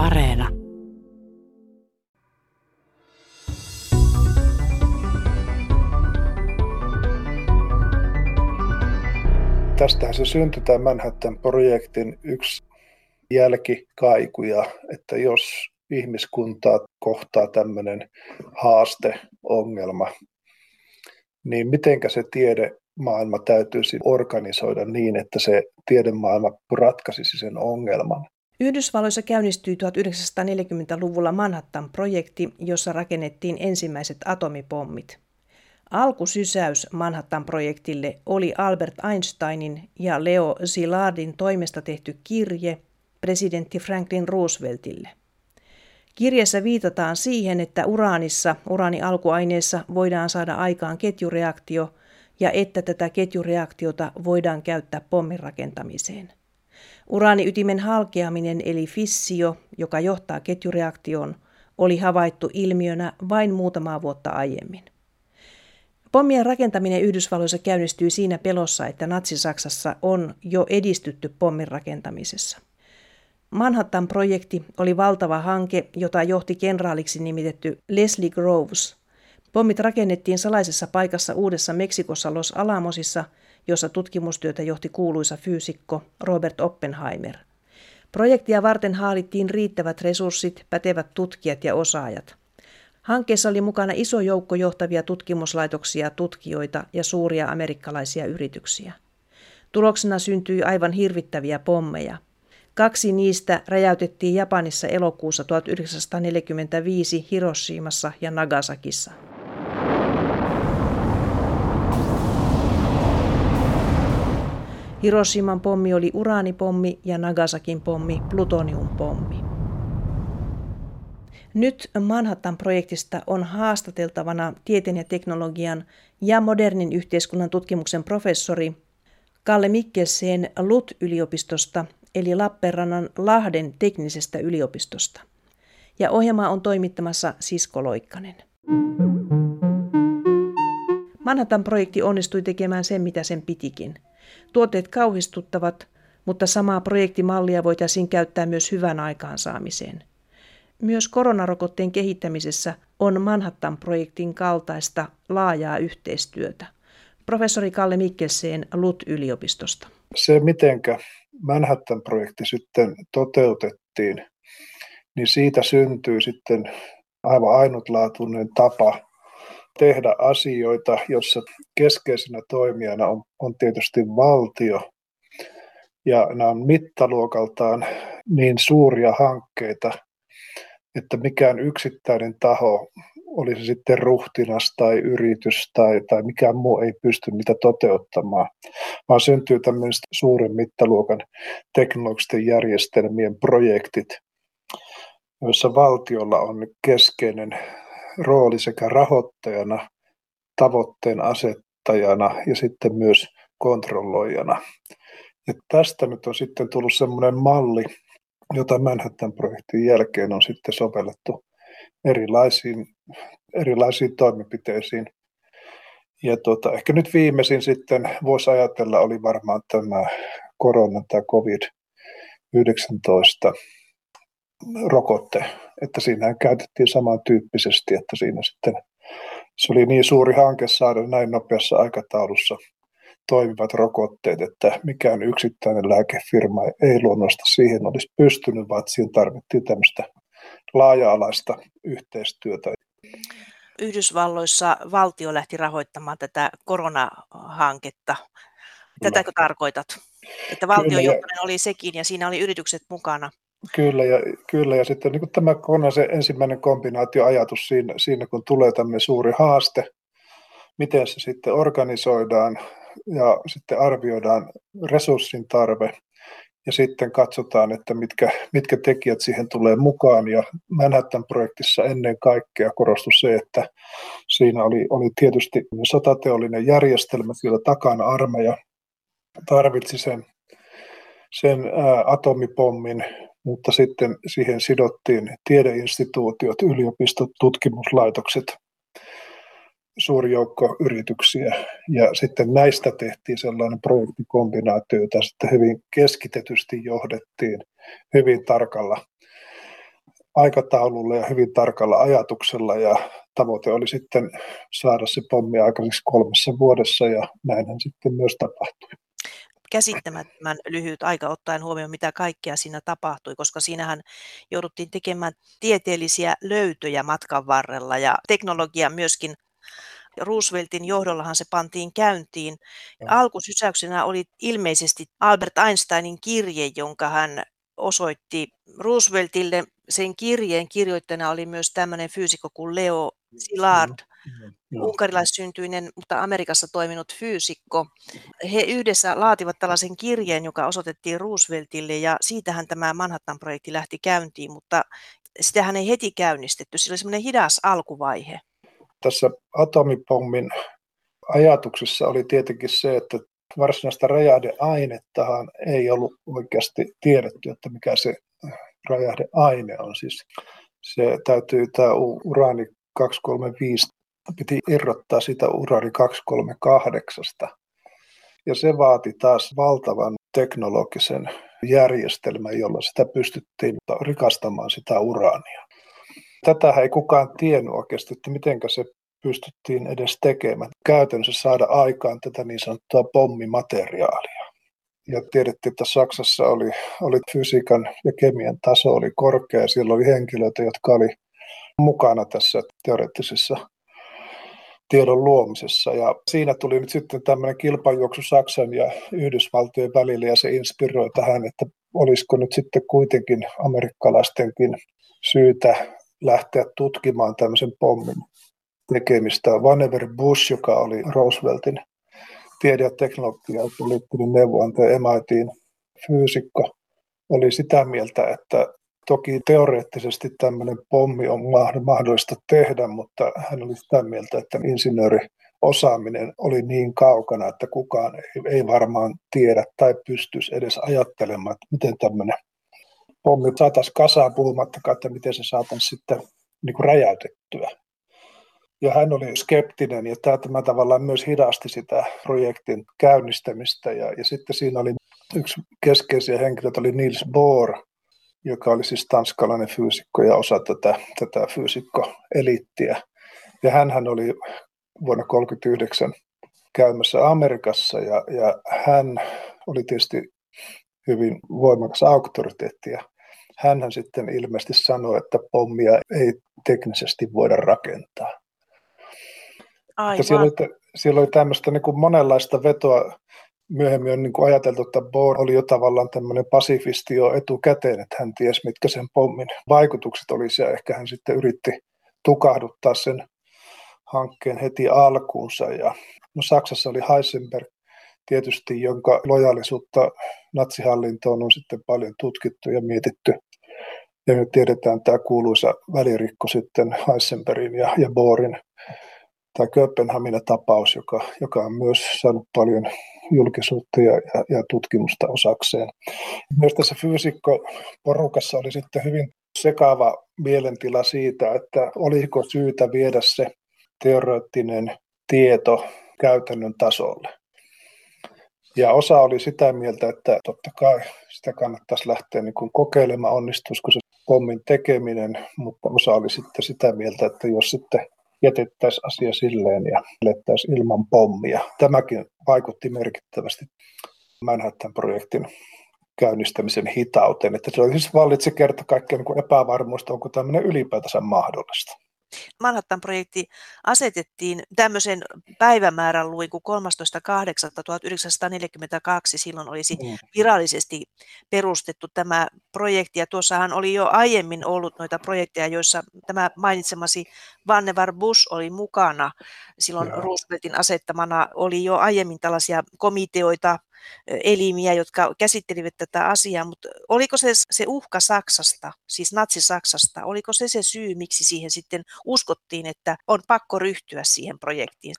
Areena. Tästähän se syntyi tämä Manhattan-projektin yksi jälkikaikuja, että jos ihmiskuntaa kohtaa tämmöinen haasteongelma, niin mitenkä se tiedemaailma täytyisi organisoida niin, että se tiedemaailma ratkaisisi sen ongelman. Yhdysvalloissa käynnistyi 1940-luvulla Manhattan-projekti, jossa rakennettiin ensimmäiset atomipommit. Alkusysäys Manhattan-projektille oli Albert Einsteinin ja Leo Szilardin toimesta tehty kirje presidentti Franklin Rooseveltille. Kirjassa viitataan siihen, että uraanissa, uraanialkuaineessa voidaan saada aikaan ketjureaktio ja että tätä ketjureaktiota voidaan käyttää pommin rakentamiseen. Uraaniytimen halkeaminen eli fissio, joka johtaa ketjureaktioon, oli havaittu ilmiönä vain muutamaa vuotta aiemmin. Pommien rakentaminen Yhdysvalloissa käynnistyi siinä pelossa, että Natsi-Saksassa on jo edistytty pommin rakentamisessa. Manhattan-projekti oli valtava hanke, jota johti kenraaliksi nimitetty Leslie Groves. Pommit rakennettiin salaisessa paikassa Uudessa Meksikossa Los Alamosissa, jossa tutkimustyötä johti kuuluisa fyysikko Robert Oppenheimer. Projektia varten haalittiin riittävät resurssit, pätevät tutkijat ja osaajat. Hankkeessa oli mukana iso joukko johtavia tutkimuslaitoksia, tutkijoita ja suuria amerikkalaisia yrityksiä. Tuloksena syntyi aivan hirvittäviä pommeja – Kaksi niistä räjäytettiin Japanissa elokuussa 1945 Hiroshimassa ja Nagasakissa. Hiroshiman pommi oli uraanipommi ja Nagasakin pommi plutoniumpommi. Nyt Manhattan-projektista on haastateltavana tieteen ja teknologian ja modernin yhteiskunnan tutkimuksen professori Kalle Mikkelsen LUT-yliopistosta eli Lappeenrannan Lahden teknisestä yliopistosta. Ja ohjelmaa on toimittamassa Sisko Loikkanen. Manhattan-projekti onnistui tekemään sen, mitä sen pitikin. Tuotteet kauhistuttavat, mutta samaa projektimallia voitaisiin käyttää myös hyvän aikaansaamiseen. Myös koronarokotteen kehittämisessä on Manhattan-projektin kaltaista laajaa yhteistyötä. Professori Kalle Mikkelseen LUT-yliopistosta. Se, mitenkä Manhattan-projekti sitten toteutettiin, niin siitä syntyy sitten aivan ainutlaatuinen tapa tehdä asioita, jossa keskeisenä toimijana on, on tietysti valtio. Ja nämä on mittaluokaltaan niin suuria hankkeita, että mikään yksittäinen taho oli se sitten ruhtinas tai yritys tai, tai mikään muu ei pysty niitä toteuttamaan, vaan syntyy tämmöiset suuren mittaluokan teknologisten järjestelmien projektit, joissa valtiolla on keskeinen rooli sekä rahoittajana, tavoitteen asettajana ja sitten myös kontrolloijana. Ja tästä nyt on sitten tullut semmoinen malli, jota Manhattan-projektin jälkeen on sitten sovellettu erilaisiin, erilaisiin toimenpiteisiin. Ja tuota, ehkä nyt viimeisin sitten voisi ajatella oli varmaan tämä korona tai COVID-19 rokotte, että siinä käytettiin samantyyppisesti, että siinä sitten se oli niin suuri hanke saada näin nopeassa aikataulussa toimivat rokotteet, että mikään yksittäinen lääkefirma ei luonnosta siihen olisi pystynyt, vaan siihen tarvittiin tämmöistä laaja-alaista yhteistyötä. Yhdysvalloissa valtio lähti rahoittamaan tätä koronahanketta. Tätäkö tarkoitat? Että valtiojohtainen oli sekin ja siinä oli yritykset mukana. Kyllä ja, kyllä, ja sitten niin tämä on se ensimmäinen kombinaatioajatus siinä, siinä, kun tulee tämmöinen suuri haaste, miten se sitten organisoidaan ja sitten arvioidaan resurssin tarve ja sitten katsotaan, että mitkä, mitkä tekijät siihen tulee mukaan. Ja Manhattan-projektissa ennen kaikkea korostui se, että siinä oli, oli tietysti sotateollinen järjestelmä siellä takana armeija tarvitsi sen, sen ää, atomipommin, mutta sitten siihen sidottiin tiedeinstituutiot, yliopistot, tutkimuslaitokset – suuri joukko yrityksiä. Ja sitten näistä tehtiin sellainen projektikombinaatio, jota sitten hyvin keskitetysti johdettiin hyvin tarkalla aikataululla ja hyvin tarkalla ajatuksella. Ja tavoite oli sitten saada se pommi aikaiseksi kolmessa vuodessa ja näinhän sitten myös tapahtui käsittämättömän lyhyt aika ottaen huomioon, mitä kaikkea siinä tapahtui, koska siinähän jouduttiin tekemään tieteellisiä löytöjä matkan varrella ja teknologia myöskin Rooseveltin johdollahan se pantiin käyntiin. Alkusysäyksenä oli ilmeisesti Albert Einsteinin kirje, jonka hän osoitti Rooseveltille. Sen kirjeen kirjoittajana oli myös tämmöinen fyysikko kuin Leo Szilard, unkarilaissyntyinen, mutta Amerikassa toiminut fyysikko. He yhdessä laativat tällaisen kirjeen, joka osoitettiin Rooseveltille ja siitähän tämä Manhattan-projekti lähti käyntiin, mutta sitähän ei heti käynnistetty. Sillä oli semmoinen hidas alkuvaihe. Tässä atomipommin ajatuksessa oli tietenkin se, että varsinaista räjähdeainettahan ei ollut oikeasti tiedetty, että mikä se räjähdeaine on. Siis se täytyy tämä uraani 235 piti irrottaa sitä urani 238. Ja se vaati taas valtavan teknologisen järjestelmän, jolla sitä pystyttiin rikastamaan sitä uraania. Tätä ei kukaan tiennyt oikeasti, että miten se pystyttiin edes tekemään. Käytännössä saada aikaan tätä niin sanottua pommimateriaalia. Ja tiedettiin, että Saksassa oli, oli fysiikan ja kemian taso oli korkea. Siellä oli henkilöitä, jotka oli mukana tässä teoreettisessa tiedon luomisessa. Ja siinä tuli nyt sitten tämmöinen kilpajuoksu Saksan ja Yhdysvaltojen välillä ja se inspiroi tähän, että olisiko nyt sitten kuitenkin amerikkalaistenkin syytä lähteä tutkimaan tämmöisen pommin tekemistä. Vannever Bush, joka oli Rooseveltin tiede- ja teknologia-poliittinen neuvonantaja MITin fyysikko, oli sitä mieltä, että Toki teoreettisesti tämmöinen pommi on mahdollista tehdä, mutta hän oli sitä mieltä, että insinööriosaaminen oli niin kaukana, että kukaan ei varmaan tiedä tai pystyisi edes ajattelemaan, että miten tämmöinen pommi saataisiin kasaan puhumattakaan, että miten se saataisiin sitten niin kuin räjäytettyä. Ja hän oli skeptinen ja tämä tavallaan myös hidasti sitä projektin käynnistämistä. Ja, ja sitten siinä oli yksi keskeisiä henkilöitä, oli Niels Bohr, joka oli siis tanskalainen fyysikko ja osa tätä, tätä fyysikkoeliittiä. Ja hän oli vuonna 1939 käymässä Amerikassa ja, ja hän oli tietysti hyvin voimakas auktoriteetti. Ja hänhän sitten ilmeisesti sanoi, että pommia ei teknisesti voida rakentaa. Aivan. Siellä oli, siellä oli tämmöistä niin kuin monenlaista vetoa myöhemmin on niin kuin ajateltu, että Bohr oli jo tavallaan tämmöinen pasifisti jo etukäteen, että hän tiesi, mitkä sen pommin vaikutukset olisi, ja ehkä hän sitten yritti tukahduttaa sen hankkeen heti alkuunsa. Ja, no Saksassa oli Heisenberg tietysti, jonka lojaalisuutta natsihallintoon on sitten paljon tutkittu ja mietitty. Ja nyt tiedetään tämä kuuluisa välirikko sitten Heisenbergin ja, ja Bohrin tämä Kööpenhamina-tapaus, joka, joka on myös saanut paljon julkisuutta ja, ja, ja tutkimusta osakseen. Myös tässä fyysikko-porukassa oli sitten hyvin sekaava mielentila siitä, että oliko syytä viedä se teoreettinen tieto käytännön tasolle. Ja osa oli sitä mieltä, että totta kai sitä kannattaisi lähteä niin kuin kokeilemaan, onnistuisiko se pommin tekeminen, mutta osa oli sitten sitä mieltä, että jos sitten jätettäisiin asia silleen ja elettäisiin ilman pommia. Tämäkin vaikutti merkittävästi Manhattan-projektin käynnistämisen hitauteen. Että se siis vallitse kerta kaikkiaan niin epävarmuista, onko tämmöinen ylipäätänsä mahdollista. Manhattan-projekti asetettiin tämmöisen päivämäärän luin kuin 13.8.1942. Silloin olisi mm. virallisesti perustettu tämä projekti. Ja tuossahan oli jo aiemmin ollut noita projekteja, joissa tämä mainitsemasi Vannevar Bush oli mukana. Silloin ja. Rooseveltin asettamana oli jo aiemmin tällaisia komiteoita, elimiä, jotka käsittelivät tätä asiaa, mutta oliko se, se uhka Saksasta, siis natsi-Saksasta, oliko se se syy, miksi siihen sitten uskottiin, että on pakko ryhtyä siihen projektiin?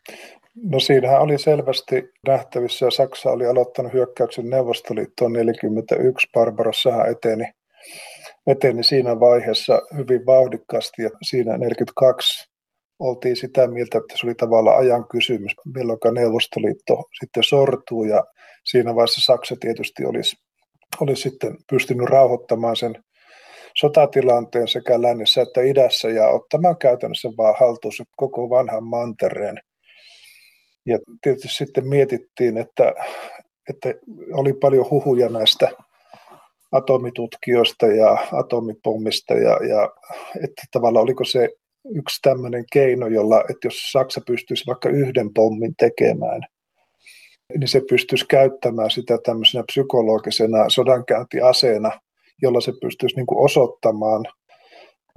No siinähän oli selvästi nähtävissä, ja Saksa oli aloittanut hyökkäyksen Neuvostoliittoon 41, Barbarossahan eteni, eteni siinä vaiheessa hyvin vauhdikkaasti, ja siinä 42 oltiin sitä mieltä, että se oli tavallaan ajan kysymys, milloin Neuvostoliitto sitten sortuu ja siinä vaiheessa Saksa tietysti olisi, olisi sitten pystynyt rauhoittamaan sen sotatilanteen sekä lännessä että idässä ja ottamaan käytännössä vaan haltuunsa koko vanhan mantereen. Ja tietysti sitten mietittiin, että, että oli paljon huhuja näistä atomitutkijoista ja atomipommista ja, ja että tavallaan oliko se yksi tämmöinen keino, jolla, että jos Saksa pystyisi vaikka yhden pommin tekemään, niin se pystyisi käyttämään sitä tämmöisenä psykologisena sodankäyntiaseena, jolla se pystyisi niin kuin osoittamaan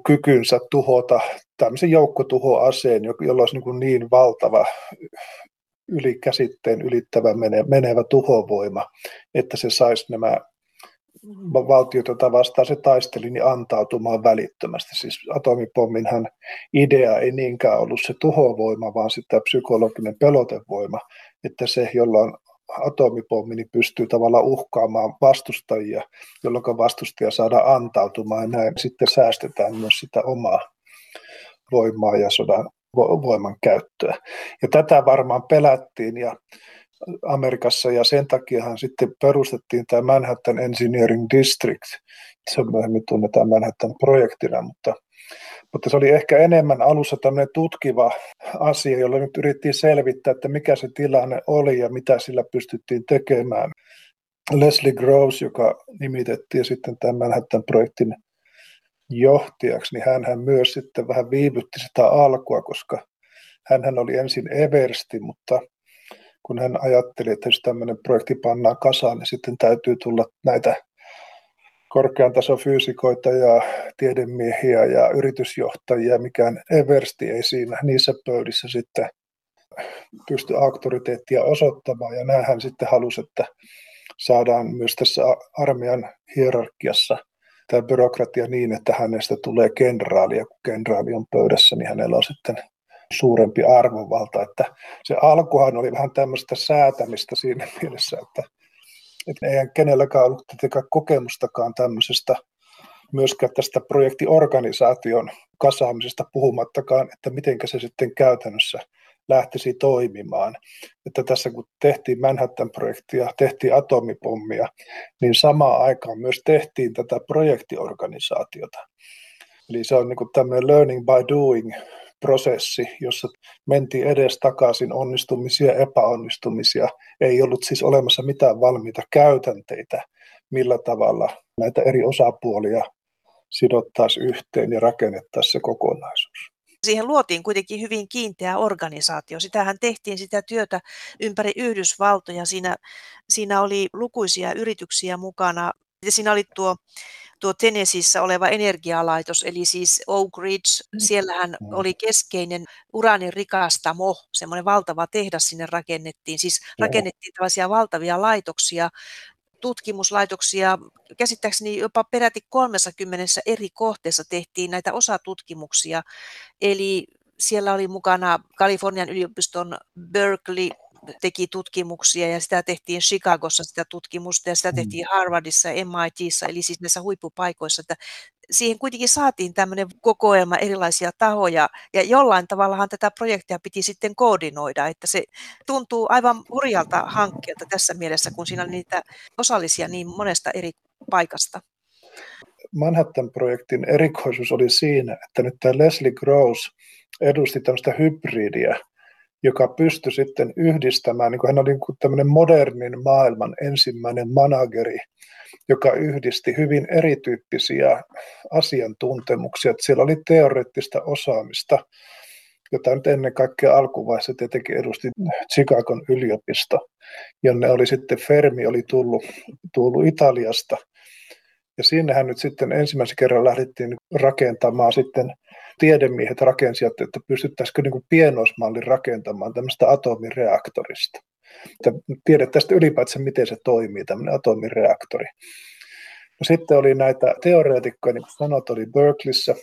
kykynsä tuhota tämmöisen joukkotuhoaseen, jolla olisi niin, kuin niin valtava yli käsitteen ylittävä menevä tuhovoima, että se saisi nämä valtiot, joita vastaan se taisteli, niin antautumaan välittömästi. Siis atomipomminhan idea ei niinkään ollut se tuhovoima, vaan sitä psykologinen pelotevoima, että se, jolla on atomipommi, niin pystyy tavallaan uhkaamaan vastustajia, jolloin vastustaja saadaan antautumaan ja näin sitten säästetään myös sitä omaa voimaa ja sodan voiman käyttöä. Ja tätä varmaan pelättiin ja Amerikassa ja sen takiahan sitten perustettiin tämä Manhattan Engineering District. Se myöhemmin tunnetaan Manhattan projektina, mutta, mutta se oli ehkä enemmän alussa tämmöinen tutkiva asia, jolla nyt yritettiin selvittää, että mikä se tilanne oli ja mitä sillä pystyttiin tekemään. Leslie Groves, joka nimitettiin sitten tämän Manhattan-projektin johtajaksi, niin hän myös sitten vähän viivytti sitä alkua, koska hän oli ensin Eversti, mutta kun hän ajatteli, että jos tämmöinen projekti pannaan kasaan, niin sitten täytyy tulla näitä korkean tason fyysikoita ja tiedemiehiä ja yritysjohtajia, mikään Eversti ei siinä niissä pöydissä sitten pysty auktoriteettia osoittamaan. Ja näähän sitten halusi, että saadaan myös tässä armeijan hierarkiassa tämä byrokratia niin, että hänestä tulee kenraali, ja kun kenraali on pöydässä, niin hänellä on sitten suurempi arvovalta. Että se alkuhan oli vähän tämmöistä säätämistä siinä mielessä, että, että eihän kenelläkään ollut tietenkään kokemustakaan tämmöisestä myöskään tästä projektiorganisaation kasaamisesta puhumattakaan, että miten se sitten käytännössä lähtisi toimimaan. Että tässä kun tehtiin Manhattan-projektia, tehtiin atomipommia, niin samaan aikaan myös tehtiin tätä projektiorganisaatiota. Eli se on niin tämmöinen learning by doing prosessi, jossa mentiin edes takaisin onnistumisia epäonnistumisia. Ei ollut siis olemassa mitään valmiita käytänteitä, millä tavalla näitä eri osapuolia sidottaisiin yhteen ja rakennettaisiin se kokonaisuus. Siihen luotiin kuitenkin hyvin kiinteä organisaatio. Sitähän tehtiin sitä työtä ympäri Yhdysvaltoja. Siinä, siinä oli lukuisia yrityksiä mukana. Ja siinä oli tuo tuo Tennesseeissä oleva energialaitos, eli siis Oak Ridge, mm. siellähän oli keskeinen uraanin rikastamo, semmoinen valtava tehdas sinne rakennettiin. Siis rakennettiin tällaisia valtavia laitoksia, tutkimuslaitoksia, käsittääkseni jopa peräti 30 eri kohteessa tehtiin näitä osatutkimuksia. Eli siellä oli mukana Kalifornian yliopiston Berkeley teki tutkimuksia ja sitä tehtiin Chicagossa sitä tutkimusta ja sitä mm. tehtiin Harvardissa ja MITissä, eli siis näissä huippupaikoissa, että siihen kuitenkin saatiin tämmöinen kokoelma erilaisia tahoja ja jollain tavallahan tätä projektia piti sitten koordinoida, että se tuntuu aivan hurjalta hankkeelta tässä mielessä, kun siinä on niitä osallisia niin monesta eri paikasta. Manhattan-projektin erikoisuus oli siinä, että nyt tämä Leslie Gross edusti tämmöistä hybridiä, joka pystyi sitten yhdistämään, niin kuin hän oli niin kuin tämmöinen modernin maailman ensimmäinen manageri, joka yhdisti hyvin erityyppisiä asiantuntemuksia. Että siellä oli teoreettista osaamista, jota nyt ennen kaikkea alkuvaiheessa tietenkin edusti Chicagon yliopisto, jonne oli sitten Fermi oli tullut, tullut Italiasta. Ja sinnehän nyt sitten ensimmäisen kerran lähdettiin rakentamaan sitten tiedemiehet rakensivat, että pystyttäisikö niin kuin pienoismalli rakentamaan tämmöistä atomireaktorista. Että tiedettäisiin ylipäätään, miten se toimii, tämmöinen atomireaktori. No, sitten oli näitä teoreetikkoja, niin kuin sanot, oli Berkeleyssä,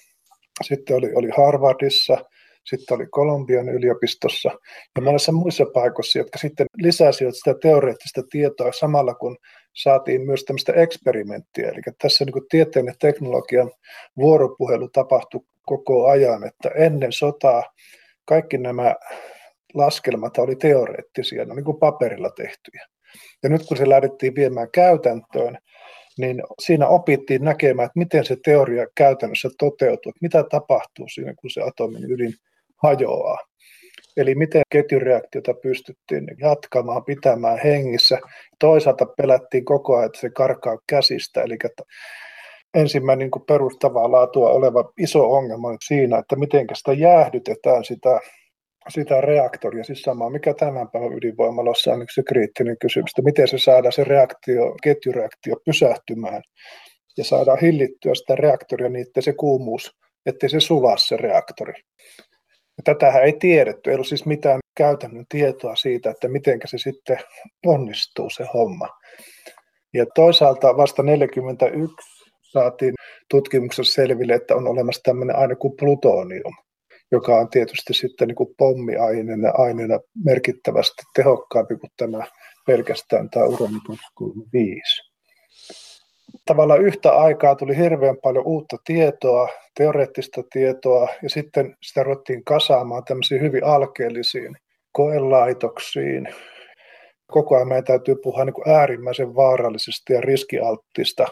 sitten oli, oli Harvardissa, sitten oli Kolumbian yliopistossa ja monessa muissa paikoissa, jotka sitten lisäsivät sitä teoreettista tietoa samalla kun saatiin myös tämmöistä eksperimenttiä. Eli tässä niin tieteen ja teknologian vuoropuhelu tapahtui koko ajan, että ennen sotaa kaikki nämä laskelmat oli teoreettisia, ne niin kuin paperilla tehtyjä. Ja nyt kun se lähdettiin viemään käytäntöön, niin siinä opittiin näkemään, että miten se teoria käytännössä toteutuu, mitä tapahtuu siinä, kun se atomin ydin hajoaa. Eli miten ketjureaktiota pystyttiin jatkamaan, pitämään hengissä. Toisaalta pelättiin koko ajan, että se karkaa käsistä. Eli ensimmäinen niin perustavaa laatua oleva iso ongelma on siinä, että miten sitä jäähdytetään sitä, sitä reaktoria. Siis sama, mikä tämän päivän ydinvoimalossa on se kriittinen kysymys, että miten se saadaan se reaktio, ketjureaktio pysähtymään ja saadaan hillittyä sitä reaktoria niin, että se kuumuus, ettei se sulaa se reaktori. Tätähän ei tiedetty, ei ollut siis mitään käytännön tietoa siitä, että miten se sitten onnistuu se homma. Ja toisaalta vasta 41 saatiin tutkimuksessa selville, että on olemassa tämmöinen aine kuin plutonium, joka on tietysti sitten niin kuin pommiaineena aineena merkittävästi tehokkaampi kuin tämä pelkästään tämä urani 5 tavallaan yhtä aikaa tuli hirveän paljon uutta tietoa, teoreettista tietoa, ja sitten sitä ruvettiin kasaamaan tämmöisiin hyvin alkeellisiin koelaitoksiin. Koko ajan meidän täytyy puhua niin kuin äärimmäisen vaarallisesta ja riskialttista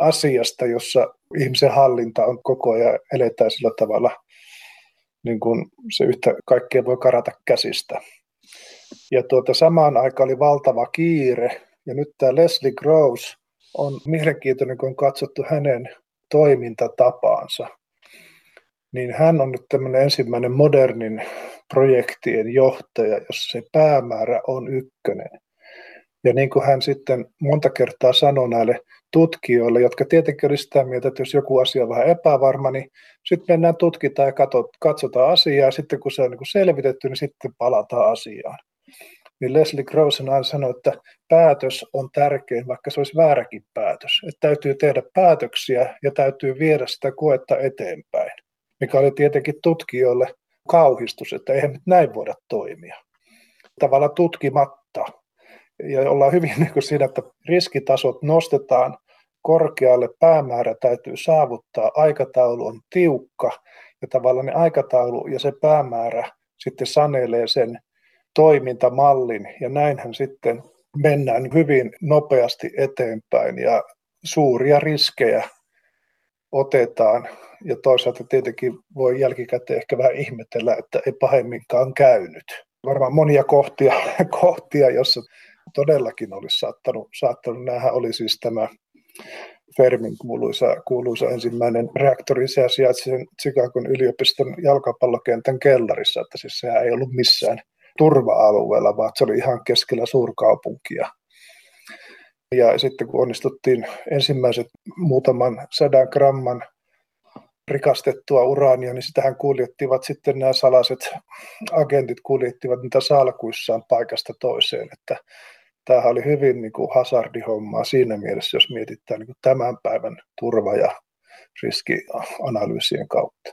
asiasta, jossa ihmisen hallinta on koko ajan, eletään sillä tavalla, niin kuin se yhtä kaikkea voi karata käsistä. Ja tuota, samaan aikaan oli valtava kiire, ja nyt tämä Leslie Gross, on mielenkiintoinen, kun on katsottu hänen toimintatapaansa. Niin hän on nyt tämmöinen ensimmäinen modernin projektien johtaja, jossa se päämäärä on ykkönen. Ja niin kuin hän sitten monta kertaa sanoi näille tutkijoille, jotka tietenkin oli sitä mieltä, että jos joku asia on vähän epävarma, niin sitten mennään tutkitaan ja katsotaan asiaa, sitten kun se on niin selvitetty, niin sitten palataan asiaan niin Leslie Grossen aina sanoi, että päätös on tärkein, vaikka se olisi vääräkin päätös. Että täytyy tehdä päätöksiä ja täytyy viedä sitä koetta eteenpäin, mikä oli tietenkin tutkijoille kauhistus, että eihän nyt näin voida toimia. Tavallaan tutkimatta. Ja ollaan hyvin niin kuin siinä, että riskitasot nostetaan korkealle, päämäärä täytyy saavuttaa, aikataulu on tiukka ja tavallaan ne aikataulu ja se päämäärä sitten sanelee sen, toimintamallin ja näinhän sitten mennään hyvin nopeasti eteenpäin ja suuria riskejä otetaan ja toisaalta tietenkin voi jälkikäteen ehkä vähän ihmetellä, että ei pahemminkaan käynyt. Varmaan monia kohtia, kohtia jossa todellakin olisi saattanut, saattanut nähdä, oli siis tämä Fermin kuuluisa, kuuluisa ensimmäinen reaktori, se sijaitsi sen Chicagon yliopiston jalkapallokentän kellarissa, että siis sehän ei ollut missään turva-alueella, vaan se oli ihan keskellä suurkaupunkia. Ja sitten kun onnistuttiin ensimmäiset muutaman sadan gramman rikastettua uraania, niin sitähän kuljettivat sitten nämä salaiset agentit kuljettivat niitä salkuissaan paikasta toiseen, että tämähän oli hyvin niin kuin hasardihommaa siinä mielessä, jos mietitään niin kuin tämän päivän turva- ja riskianalyysien kautta.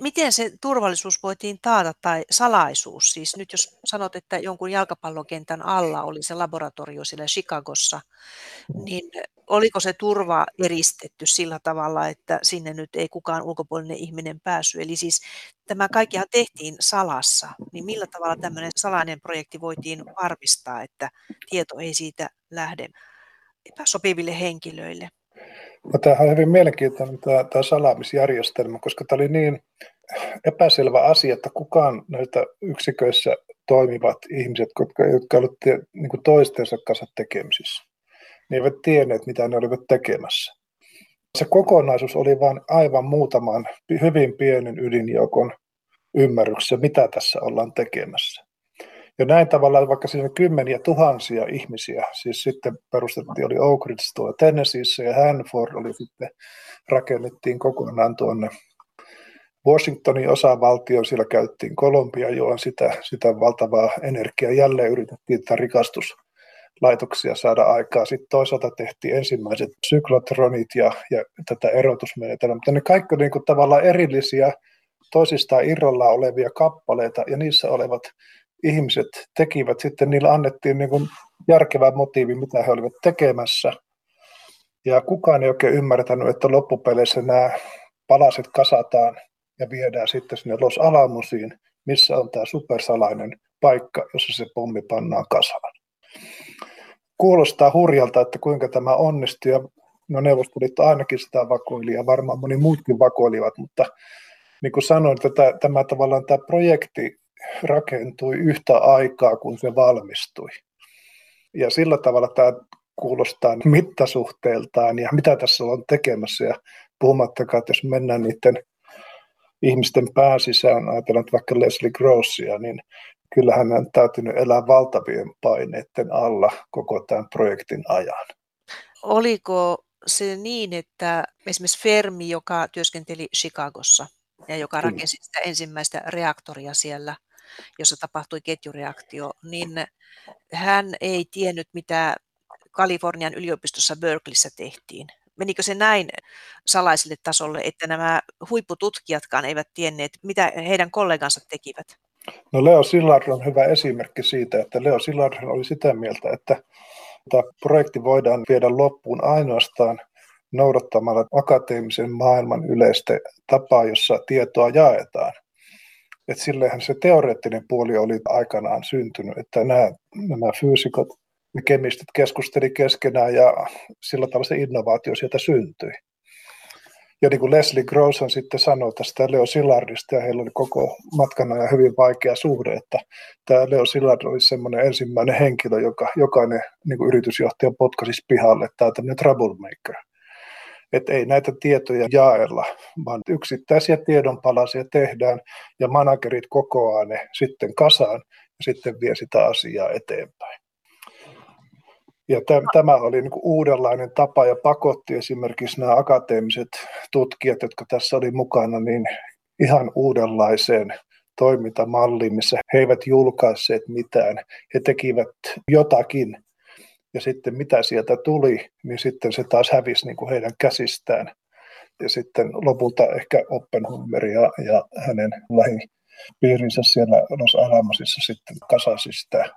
Miten se turvallisuus voitiin taata tai salaisuus? Siis nyt jos sanot, että jonkun jalkapallokentän alla oli se laboratorio siellä Chicagossa, mm. niin oliko se turva eristetty sillä tavalla, että sinne nyt ei kukaan ulkopuolinen ihminen päässyt? Eli siis tämä kaikkihan tehtiin salassa, niin millä tavalla tämmöinen salainen projekti voitiin varmistaa, että tieto ei siitä lähde epäsopiville henkilöille? No, tämähän on hyvin mielenkiintoinen tämä, tämä salaamisjärjestelmä, koska tämä oli niin epäselvä asia, että kukaan näitä yksiköissä toimivat ihmiset, jotka, jotka olivat niin toistensa kanssa tekemisissä, ne eivät tienneet, mitä ne olivat tekemässä. Se kokonaisuus oli vain aivan muutaman hyvin pienen ydinjoukon ymmärryksessä, mitä tässä ollaan tekemässä. Ja näin tavallaan vaikka siinä kymmeniä tuhansia ihmisiä, siis sitten perustettiin, oli Oak Ridge tuo Tennesseeissä ja Hanford oli sitten, rakennettiin kokonaan tuonne Washingtonin osavaltio, siellä käyttiin Kolumbia joon sitä, sitä valtavaa energiaa. Jälleen yritettiin tätä rikastuslaitoksia saada aikaa. Sitten toisaalta tehtiin ensimmäiset syklotronit ja, ja tätä erotusmenetelmää. Mutta ne kaikki niin kuin tavallaan erillisiä, toisistaan irrallaan olevia kappaleita ja niissä olevat ihmiset tekivät sitten, niillä annettiin niin kuin järkevä motiivi, mitä he olivat tekemässä. Ja kukaan ei oikein ymmärtänyt, että loppupeleissä nämä palaset kasataan ja viedään sitten sinne Los Alamosiin, missä on tämä supersalainen paikka, jossa se pommi pannaan kasaan. Kuulostaa hurjalta, että kuinka tämä onnistui. Ja no Neuvostoliitto ainakin sitä vakoili ja varmaan moni muutkin vakoilivat, mutta niin kuin sanoin, että tämä, tavallaan tämä projekti rakentui yhtä aikaa, kun se valmistui. Ja sillä tavalla tämä kuulostaa mittasuhteeltaan ja mitä tässä on tekemässä. Ja puhumattakaan, että jos mennään niiden ihmisten pääsisään, ajatellaan vaikka Leslie Grossia, niin kyllähän hän on täytynyt elää valtavien paineiden alla koko tämän projektin ajan. Oliko se niin, että esimerkiksi Fermi, joka työskenteli Chicagossa ja joka rakensi sitä ensimmäistä reaktoria siellä, jossa tapahtui ketjureaktio, niin hän ei tiennyt, mitä Kalifornian yliopistossa Berkeleyssä tehtiin. Menikö se näin salaiselle tasolle, että nämä huippututkijatkaan eivät tienneet, mitä heidän kollegansa tekivät? No Leo Sillard on hyvä esimerkki siitä, että Leo Sillard oli sitä mieltä, että tämä projekti voidaan viedä loppuun ainoastaan noudattamalla akateemisen maailman yleistä tapaa, jossa tietoa jaetaan. Et sillehän se teoreettinen puoli oli aikanaan syntynyt, että nämä, nämä fyysikot ja kemistit keskusteli keskenään ja sillä tavalla se innovaatio sieltä syntyi. Ja niin kuin Leslie Grosson sitten sanoi tästä Leo Sillardista, ja heillä oli koko matkan ajan hyvin vaikea suhde, että tämä Leo Sillard oli semmoinen ensimmäinen henkilö, joka jokainen niin kuin yritysjohtaja potkasi pihalle, tämä on tämmöinen troublemaker. Että ei näitä tietoja jaella, vaan yksittäisiä tiedonpalasia tehdään ja managerit kokoaa ne sitten kasaan ja sitten vie sitä asiaa eteenpäin. Ja tämä oli niin uudenlainen tapa ja pakotti esimerkiksi nämä akateemiset tutkijat, jotka tässä oli mukana, niin ihan uudenlaiseen toimintamalliin, missä he eivät julkaisseet mitään. He tekivät jotakin ja sitten mitä sieltä tuli, niin sitten se taas hävisi niin kuin heidän käsistään. Ja sitten lopulta ehkä Oppenheimer ja, ja hänen lähipiirinsä siellä Los Alamosissa sitten kasasi sitä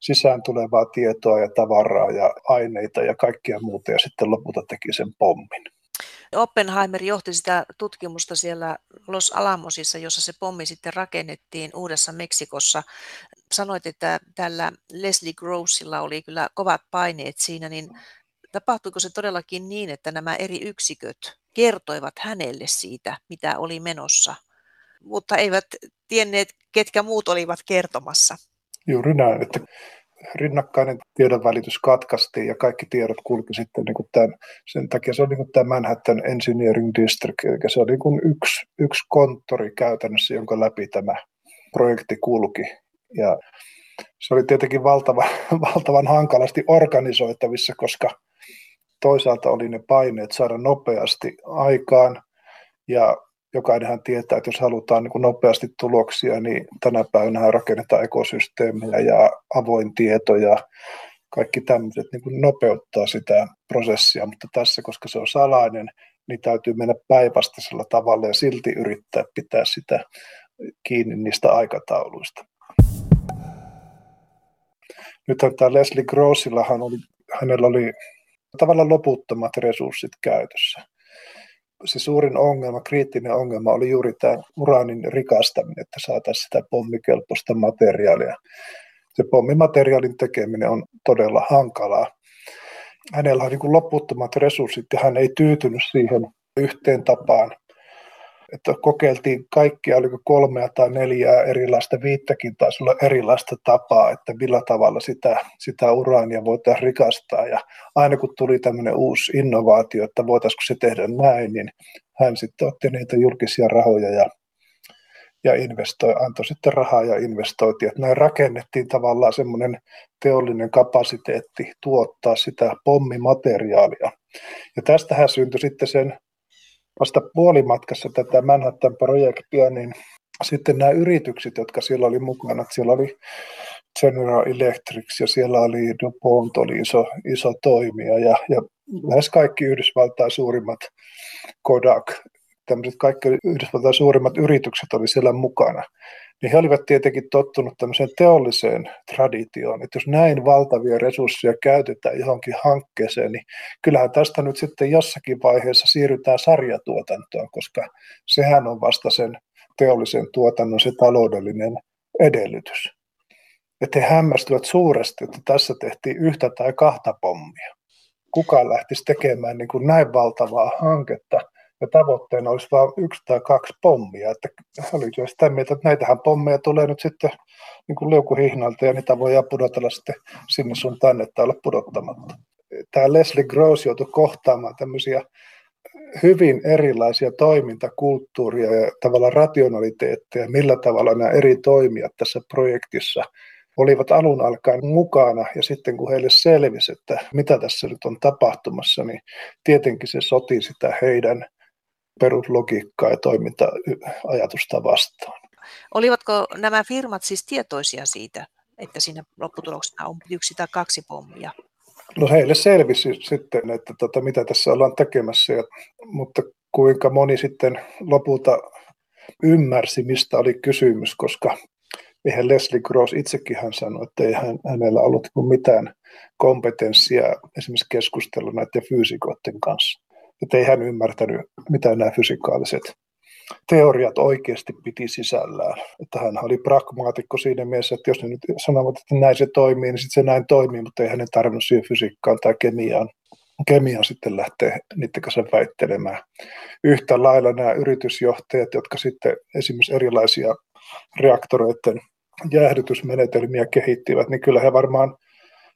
sisään tulevaa tietoa ja tavaraa ja aineita ja kaikkia muuta ja sitten lopulta teki sen pommin. Oppenheimer johti sitä tutkimusta siellä Los Alamosissa, jossa se pommi sitten rakennettiin Uudessa Meksikossa. Sanoit, että tällä Leslie Grossilla oli kyllä kovat paineet siinä, niin tapahtuiko se todellakin niin, että nämä eri yksiköt kertoivat hänelle siitä, mitä oli menossa, mutta eivät tienneet, ketkä muut olivat kertomassa? Juuri näin, että rinnakkainen tiedonvälitys katkaistiin ja kaikki tiedot kulki sitten niin kuin tämän, sen takia se on niin kuin tämä Manhattan Engineering District, eli se on niin kuin yksi, yksi konttori käytännössä, jonka läpi tämä projekti kulki. Ja se oli tietenkin valtava, valtavan hankalasti organisoitavissa, koska toisaalta oli ne paineet saada nopeasti aikaan ja jokainenhan tietää, että jos halutaan niin kuin nopeasti tuloksia, niin tänä päivänä rakennetaan ekosysteemejä ja avoin tieto ja kaikki tämmöiset niin kuin nopeuttaa sitä prosessia, mutta tässä, koska se on salainen, niin täytyy mennä päinvastaisella tavalla ja silti yrittää pitää sitä kiinni niistä aikatauluista. Nythän tämä Leslie Grossillahan oli, hänellä oli tavallaan loputtomat resurssit käytössä se suurin ongelma, kriittinen ongelma oli juuri tämä uraanin rikastaminen, että saataisiin sitä pommikelpoista materiaalia. Se pommimateriaalin tekeminen on todella hankalaa. Hänellä on niin loputtomat resurssit ja hän ei tyytynyt siihen yhteen tapaan että kokeiltiin kaikkia, oliko kolmea tai neljää erilaista, viittäkin taisi olla erilaista tapaa, että millä tavalla sitä, sitä uraania voitaisiin rikastaa. Ja aina kun tuli tämmöinen uusi innovaatio, että voitaisiinko se tehdä näin, niin hän sitten otti niitä julkisia rahoja ja, ja investoi, antoi sitten rahaa ja investoitiin. Että näin rakennettiin tavallaan semmoinen teollinen kapasiteetti tuottaa sitä pommimateriaalia. Ja tästähän syntyi sitten sen vasta puolimatkassa tätä Manhattan-projektia, niin sitten nämä yritykset, jotka siellä oli mukana, siellä oli General Electric ja siellä oli DuPont, oli iso, iso toimija ja, ja lähes kaikki Yhdysvaltain suurimmat Kodak, tämmöiset kaikki Yhdysvaltain suurimmat yritykset oli siellä mukana niin he olivat tietenkin tottunut tämmöiseen teolliseen traditioon, että jos näin valtavia resursseja käytetään johonkin hankkeeseen, niin kyllähän tästä nyt sitten jossakin vaiheessa siirrytään sarjatuotantoon, koska sehän on vasta sen teollisen tuotannon se taloudellinen edellytys. että he hämmästyvät suuresti, että tässä tehtiin yhtä tai kahta pommia. Kukaan lähtisi tekemään niin kuin näin valtavaa hanketta, ja tavoitteena olisi vain yksi tai kaksi pommia. Että he olivat jo sitä mieltä, että näitähän pommeja tulee nyt sitten niin kuin liukuhihnalta, ja niitä voidaan pudotella sitten sinne sun tänne tai olla pudottamatta. Tämä Leslie Gross joutui kohtaamaan tämmöisiä hyvin erilaisia toimintakulttuuria ja tavallaan rationaliteetteja, millä tavalla nämä eri toimijat tässä projektissa olivat alun alkaen mukana ja sitten kun heille selvisi, että mitä tässä nyt on tapahtumassa, niin tietenkin se soti sitä heidän peruslogiikkaa ja toiminta-ajatusta vastaan. Olivatko nämä firmat siis tietoisia siitä, että siinä lopputuloksena on yksi tai kaksi pommia? No heille selvisi sitten, että tota, mitä tässä ollaan tekemässä, ja, mutta kuinka moni sitten lopulta ymmärsi, mistä oli kysymys, koska eihän Leslie Gross itsekin hän sanoi, että ei hän, hänellä ollut mitään kompetenssia esimerkiksi keskustella näiden fyysikoiden kanssa. Että ei hän ymmärtänyt, mitä nämä fysikaaliset teoriat oikeasti piti sisällään. Että hän oli pragmaatikko siinä mielessä, että jos ne nyt sanovat, että näin se toimii, niin sitten se näin toimii, mutta ei hänen tarvinnut siihen fysiikkaan tai kemiaan, kemiaan sitten lähteä niiden kanssa väittelemään. Yhtä lailla nämä yritysjohtajat, jotka sitten esimerkiksi erilaisia reaktoreiden jäähdytysmenetelmiä kehittivät, niin kyllä he varmaan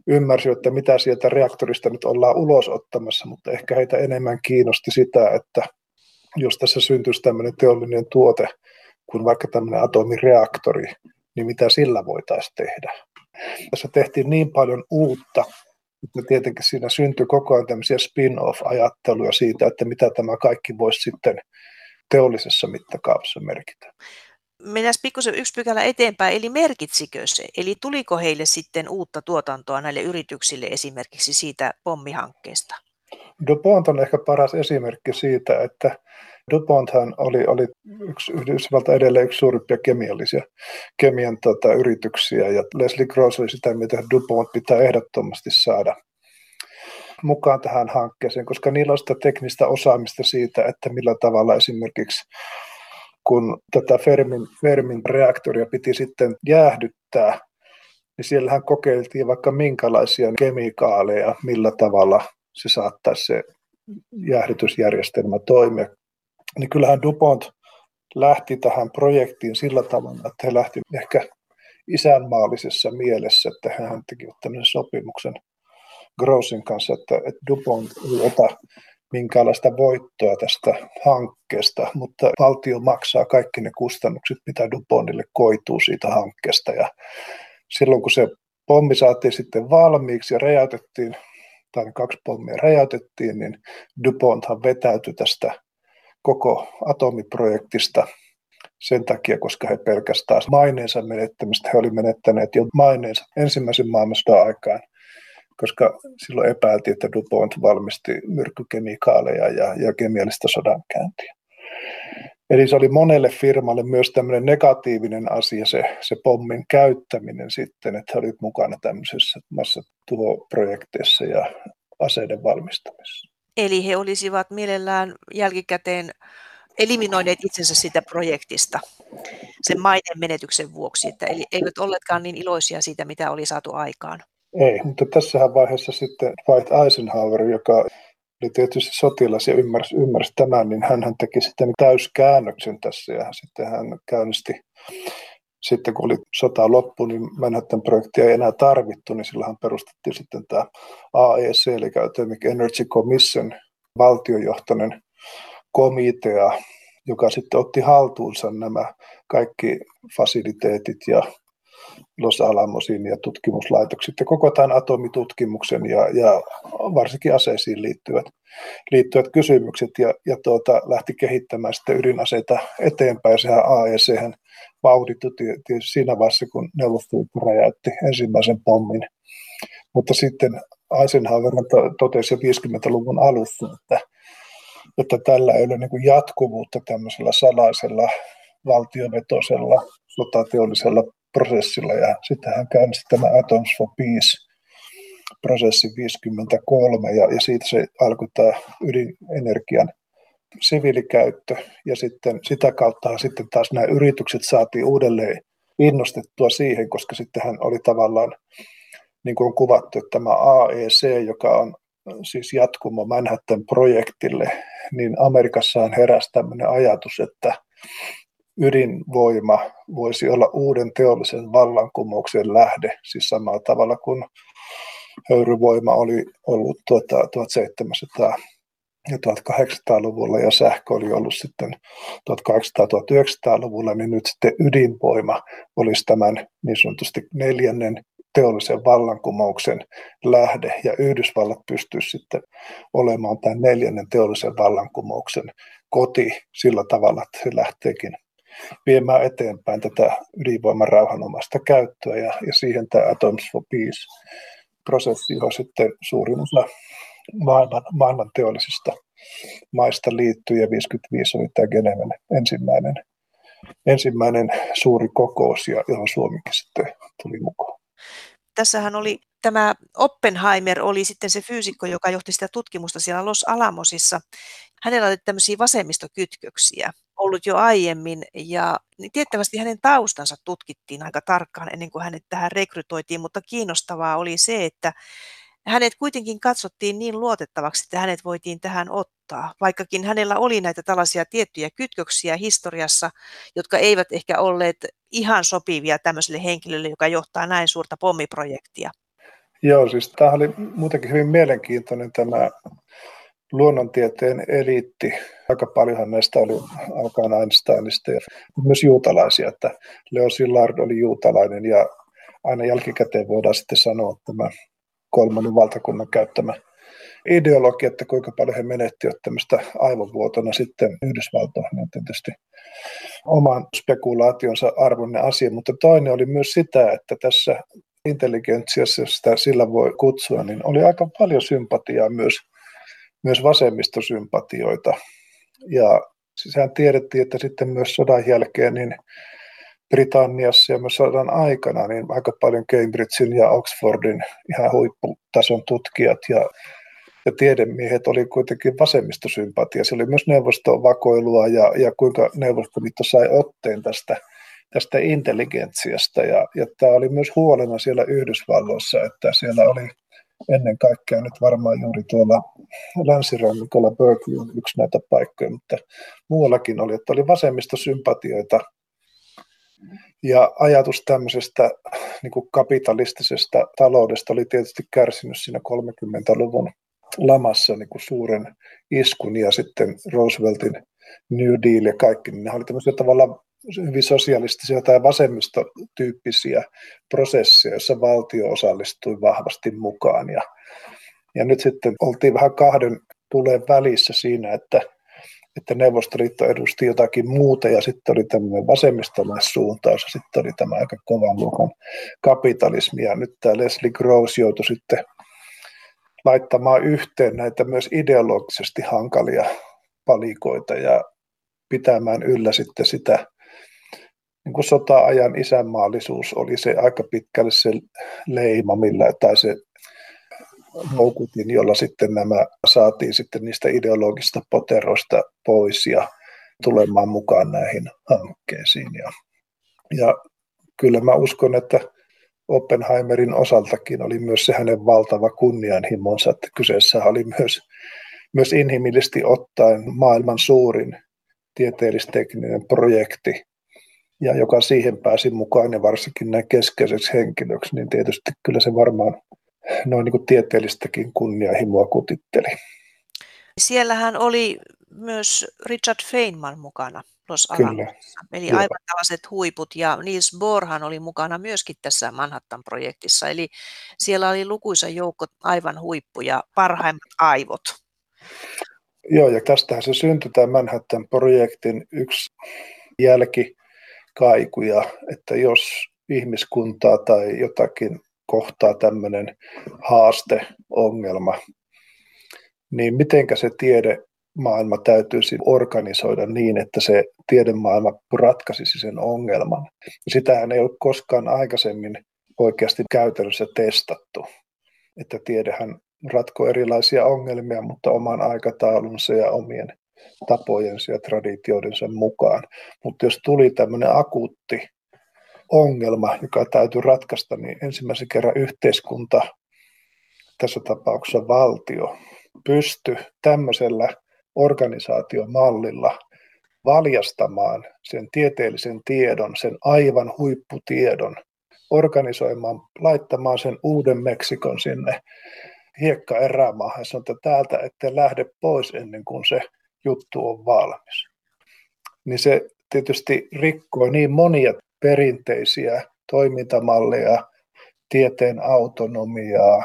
ymmärsivät, että mitä sieltä reaktorista nyt ollaan ulos ottamassa, mutta ehkä heitä enemmän kiinnosti sitä, että jos tässä syntyisi tämmöinen teollinen tuote kuin vaikka tämmöinen atomireaktori, niin mitä sillä voitaisiin tehdä. Tässä tehtiin niin paljon uutta, että tietenkin siinä syntyi koko ajan tämmöisiä spin-off-ajatteluja siitä, että mitä tämä kaikki voisi sitten teollisessa mittakaavassa merkitä. Mennään pikkusen yksi pykälä eteenpäin, eli merkitsikö se? Eli tuliko heille sitten uutta tuotantoa näille yrityksille esimerkiksi siitä pommihankkeesta? DuPont on ehkä paras esimerkki siitä, että DuPonthan oli, oli yksi Yhdysvalta edelleen yksi suurimpia kemiallisia kemian tota, yrityksiä, ja Leslie Gross oli sitä että DuPont pitää ehdottomasti saada mukaan tähän hankkeeseen, koska niillä on sitä teknistä osaamista siitä, että millä tavalla esimerkiksi kun tätä Fermin, Fermin reaktoria piti sitten jäähdyttää, niin siellähän kokeiltiin vaikka minkälaisia kemikaaleja, millä tavalla se saattaisi se jäähdytysjärjestelmä toimia. Niin kyllähän DuPont lähti tähän projektiin sillä tavalla, että he lähti ehkä isänmaallisessa mielessä, että hän teki tämmöisen sopimuksen Grossin kanssa, että, että DuPont ei ota minkäänlaista voittoa tästä hankkeesta, mutta valtio maksaa kaikki ne kustannukset, mitä DuPontille koituu siitä hankkeesta. Ja silloin kun se pommi saatiin sitten valmiiksi ja räjäytettiin tai kaksi pommia räjäytettiin, niin DuPonthan vetäytyi tästä koko atomiprojektista sen takia, koska he pelkästään maineensa menettämistä, he olivat menettäneet jo maineensa ensimmäisen maailmansodan aikaan, koska silloin epäiltiin, että DuPont valmisti myrkkykemikaaleja ja, ja kemiallista sodankäyntiä. Eli se oli monelle firmalle myös tämmöinen negatiivinen asia, se, se pommin käyttäminen sitten, että he olivat mukana tämmöisessä massatuhoprojekteissa ja aseiden valmistamisessa. Eli he olisivat mielellään jälkikäteen eliminoineet itsensä siitä projektista sen maineen menetyksen vuoksi, että eli eivät olleetkaan niin iloisia siitä, mitä oli saatu aikaan. Ei, mutta tässä vaiheessa sitten Dwight Eisenhower, joka oli tietysti sotilas ja ymmärsi, ymmärsi tämän, niin hän teki sitten täyskäännöksen tässä ja sitten hän käynnisti sitten kun oli sota loppu, niin Manhattan-projektia ei enää tarvittu, niin silloin perustettiin sitten tämä AEC, eli Atomic Energy Commission, valtiojohtoinen komitea, joka sitten otti haltuunsa nämä kaikki fasiliteetit ja Los Alamosin ja tutkimuslaitokset ja koko tämän atomitutkimuksen ja, ja varsinkin aseisiin liittyvät, liittyvät kysymykset ja, ja tuota, lähti kehittämään sitten ydinaseita eteenpäin. Sehän AEC vauhdittu tietysti siinä vaiheessa, kun Neuvostoliitto räjäytti ensimmäisen pommin. Mutta sitten Eisenhower totesi jo 50-luvun alussa, että, että tällä ei ole niin jatkuvuutta tämmöisellä salaisella valtiovetoisella sotateollisella prosessilla ja sitten hän käynnisti tämä Atoms for Peace prosessi 53 ja, ja siitä se alkoi tämä ydinenergian siviilikäyttö ja sitten sitä kautta sitten taas nämä yritykset saatiin uudelleen innostettua siihen, koska sitten hän oli tavallaan, niin kuin on kuvattu, että tämä AEC, joka on siis jatkumo Manhattan-projektille, niin Amerikassaan heräsi tämmöinen ajatus, että ydinvoima voisi olla uuden teollisen vallankumouksen lähde, siis samalla tavalla kuin höyryvoima oli ollut tuota, 1700 ja 1800-luvulla ja sähkö oli ollut sitten 1800-1900-luvulla, niin nyt sitten ydinvoima olisi tämän niin sanotusti neljännen teollisen vallankumouksen lähde. Ja Yhdysvallat pystyisi sitten olemaan tämän neljännen teollisen vallankumouksen koti sillä tavalla, että se lähteekin viemään eteenpäin tätä ydinvoiman rauhanomaista käyttöä ja, ja siihen tämä Atoms for Peace prosessi, johon sitten suurin osa maailman, maailman teollisista maista liittyy ja 55 oli tämä Geneven ensimmäinen, ensimmäinen suuri kokous, johon Suomikin sitten tuli mukaan. Tässähän oli tämä Oppenheimer oli sitten se fyysikko, joka johti sitä tutkimusta siellä Los Alamosissa. Hänellä oli tämmöisiä vasemmistokytköksiä ollut jo aiemmin ja niin tiettävästi hänen taustansa tutkittiin aika tarkkaan ennen kuin hänet tähän rekrytoitiin, mutta kiinnostavaa oli se, että hänet kuitenkin katsottiin niin luotettavaksi, että hänet voitiin tähän ottaa, vaikkakin hänellä oli näitä tällaisia tiettyjä kytköksiä historiassa, jotka eivät ehkä olleet ihan sopivia tämmöiselle henkilölle, joka johtaa näin suurta pommiprojektia. Joo, siis tämä oli muutenkin hyvin mielenkiintoinen tämä luonnontieteen eliitti. Aika paljonhan näistä oli alkaen Einsteinista ja myös juutalaisia, että Leo Szilard oli juutalainen ja aina jälkikäteen voidaan sitten sanoa että tämä kolmannen valtakunnan käyttämä ideologia, että kuinka paljon he menettivät tämmöistä aivovuotona sitten Yhdysvaltoihin, niin tietysti oman spekulaationsa arvoinen asia, mutta toinen oli myös sitä, että tässä intelligentsiassa, jos sitä sillä voi kutsua, niin oli aika paljon sympatiaa myös, myös vasemmistosympatioita. Ja sehän tiedettiin, että sitten myös sodan jälkeen niin Britanniassa ja myös sodan aikana niin aika paljon Cambridgein ja Oxfordin ihan huipputason tutkijat ja, ja tiedemiehet oli kuitenkin vasemmistosympatia. Se oli myös neuvostovakoilua ja, ja kuinka Neuvostoliitto sai otteen tästä, tästä intelligentsiasta. Ja, ja tämä oli myös huolena siellä Yhdysvalloissa, että siellä oli ennen kaikkea nyt varmaan juuri tuolla länsirannikolla Berkeley on yksi näitä paikkoja, mutta muuallakin oli, että oli vasemmistosympatioita. Ja ajatus tämmöisestä niin kuin kapitalistisesta taloudesta oli tietysti kärsinyt siinä 30-luvun lamassa niin kuin suuren iskun ja sitten Rooseveltin New Deal ja kaikki, niin ne oli tämmöisiä tavallaan hyvin sosialistisia tai vasemmistotyyppisiä prosesseja, joissa valtio osallistui vahvasti mukaan. Ja, ja nyt sitten oltiin vähän kahden tuleen välissä siinä, että että Neuvostoliitto edusti jotakin muuta ja sitten oli tämmöinen vasemmistolaissuuntaus ja sitten oli tämä aika kovan luokan kapitalismi ja nyt tämä Leslie Gross joutui sitten laittamaan yhteen näitä myös ideologisesti hankalia palikoita ja pitämään yllä sitten sitä niin kuin sota-ajan isänmaallisuus oli se aika pitkälle se leima, millä, tai se houkutin, jolla sitten nämä saatiin sitten niistä ideologista poteroista pois ja tulemaan mukaan näihin hankkeisiin. Ja, ja kyllä mä uskon, että Oppenheimerin osaltakin oli myös se hänen valtava kunnianhimonsa, että kyseessä oli myös, myös inhimillisesti ottaen maailman suurin tieteellistekninen projekti, ja joka siihen pääsi mukaan ja varsinkin näin keskeiseksi henkilöksi, niin tietysti kyllä se varmaan noin niin kuin tieteellistäkin kunnianhimoa kutitteli. Siellähän oli myös Richard Feynman mukana Los Alamosissa. Eli Kyllä. aivan tällaiset huiput ja Niels Bohrhan oli mukana myöskin tässä Manhattan-projektissa. Eli siellä oli lukuisa joukko aivan huippuja, parhaimmat aivot. Joo, ja tästähän se syntyi tämä Manhattan-projektin yksi jälkikaikuja, että jos ihmiskuntaa tai jotakin kohtaa tämmöinen haaste, ongelma, niin mitenkä se tiede maailma täytyisi organisoida niin, että se tiedemaailma ratkaisisi sen ongelman. Sitähän ei ole koskaan aikaisemmin oikeasti käytännössä testattu. Että tiedehän ratkoo erilaisia ongelmia, mutta oman aikataulunsa ja omien tapojensa ja traditioidensa mukaan. Mutta jos tuli tämmöinen akuutti ongelma, joka täytyy ratkaista, niin ensimmäisen kerran yhteiskunta, tässä tapauksessa valtio, pysty tämmöisellä organisaatiomallilla valjastamaan sen tieteellisen tiedon, sen aivan huipputiedon, organisoimaan, laittamaan sen uuden Meksikon sinne hiekka erämaahan. Sanotaan, että täältä ette lähde pois ennen kuin se juttu on valmis. Niin se tietysti rikkoo niin monia perinteisiä toimintamalleja, tieteen autonomiaa,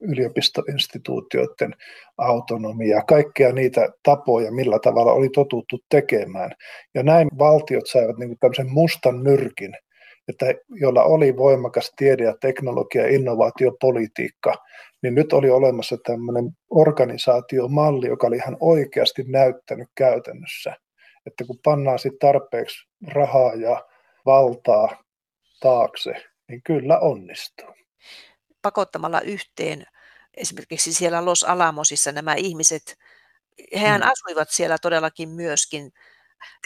yliopistoinstituutioiden autonomiaa, kaikkia niitä tapoja, millä tavalla oli totuttu tekemään. Ja näin valtiot saivat niin tämmöisen mustan nyrkin, että jolla oli voimakas tiede- ja teknologia- ja innovaatiopolitiikka, niin nyt oli olemassa tämmöinen organisaatiomalli, joka oli ihan oikeasti näyttänyt käytännössä, että kun pannaan sitten tarpeeksi rahaa ja valtaa taakse, niin kyllä onnistuu. Pakottamalla yhteen esimerkiksi siellä Los Alamosissa nämä ihmiset, hehän hmm. asuivat siellä todellakin myöskin.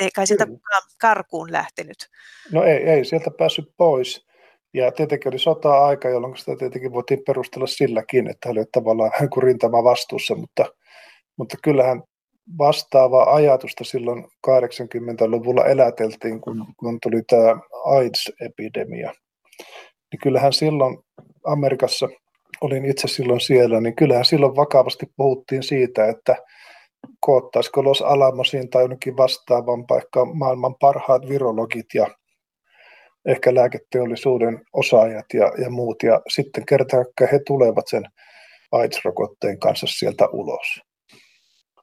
Ei kai sieltä kukaan karkuun lähtenyt. No ei, ei sieltä päässyt pois. Ja tietenkin oli sota-aika, jolloin sitä tietenkin voitiin perustella silläkin, että hän oli tavallaan kuin rintama vastuussa, mutta, mutta kyllähän vastaavaa ajatusta silloin 80-luvulla eläteltiin, kun, kun tuli tämä AIDS-epidemia. Niin kyllähän silloin Amerikassa, olin itse silloin siellä, niin kyllähän silloin vakavasti puhuttiin siitä, että koottaisiko Los Alamosiin tai jonnekin vastaavan paikkaan maailman parhaat virologit ja ehkä lääketeollisuuden osaajat ja, ja muut, ja sitten kertaa he tulevat sen AIDS-rokotteen kanssa sieltä ulos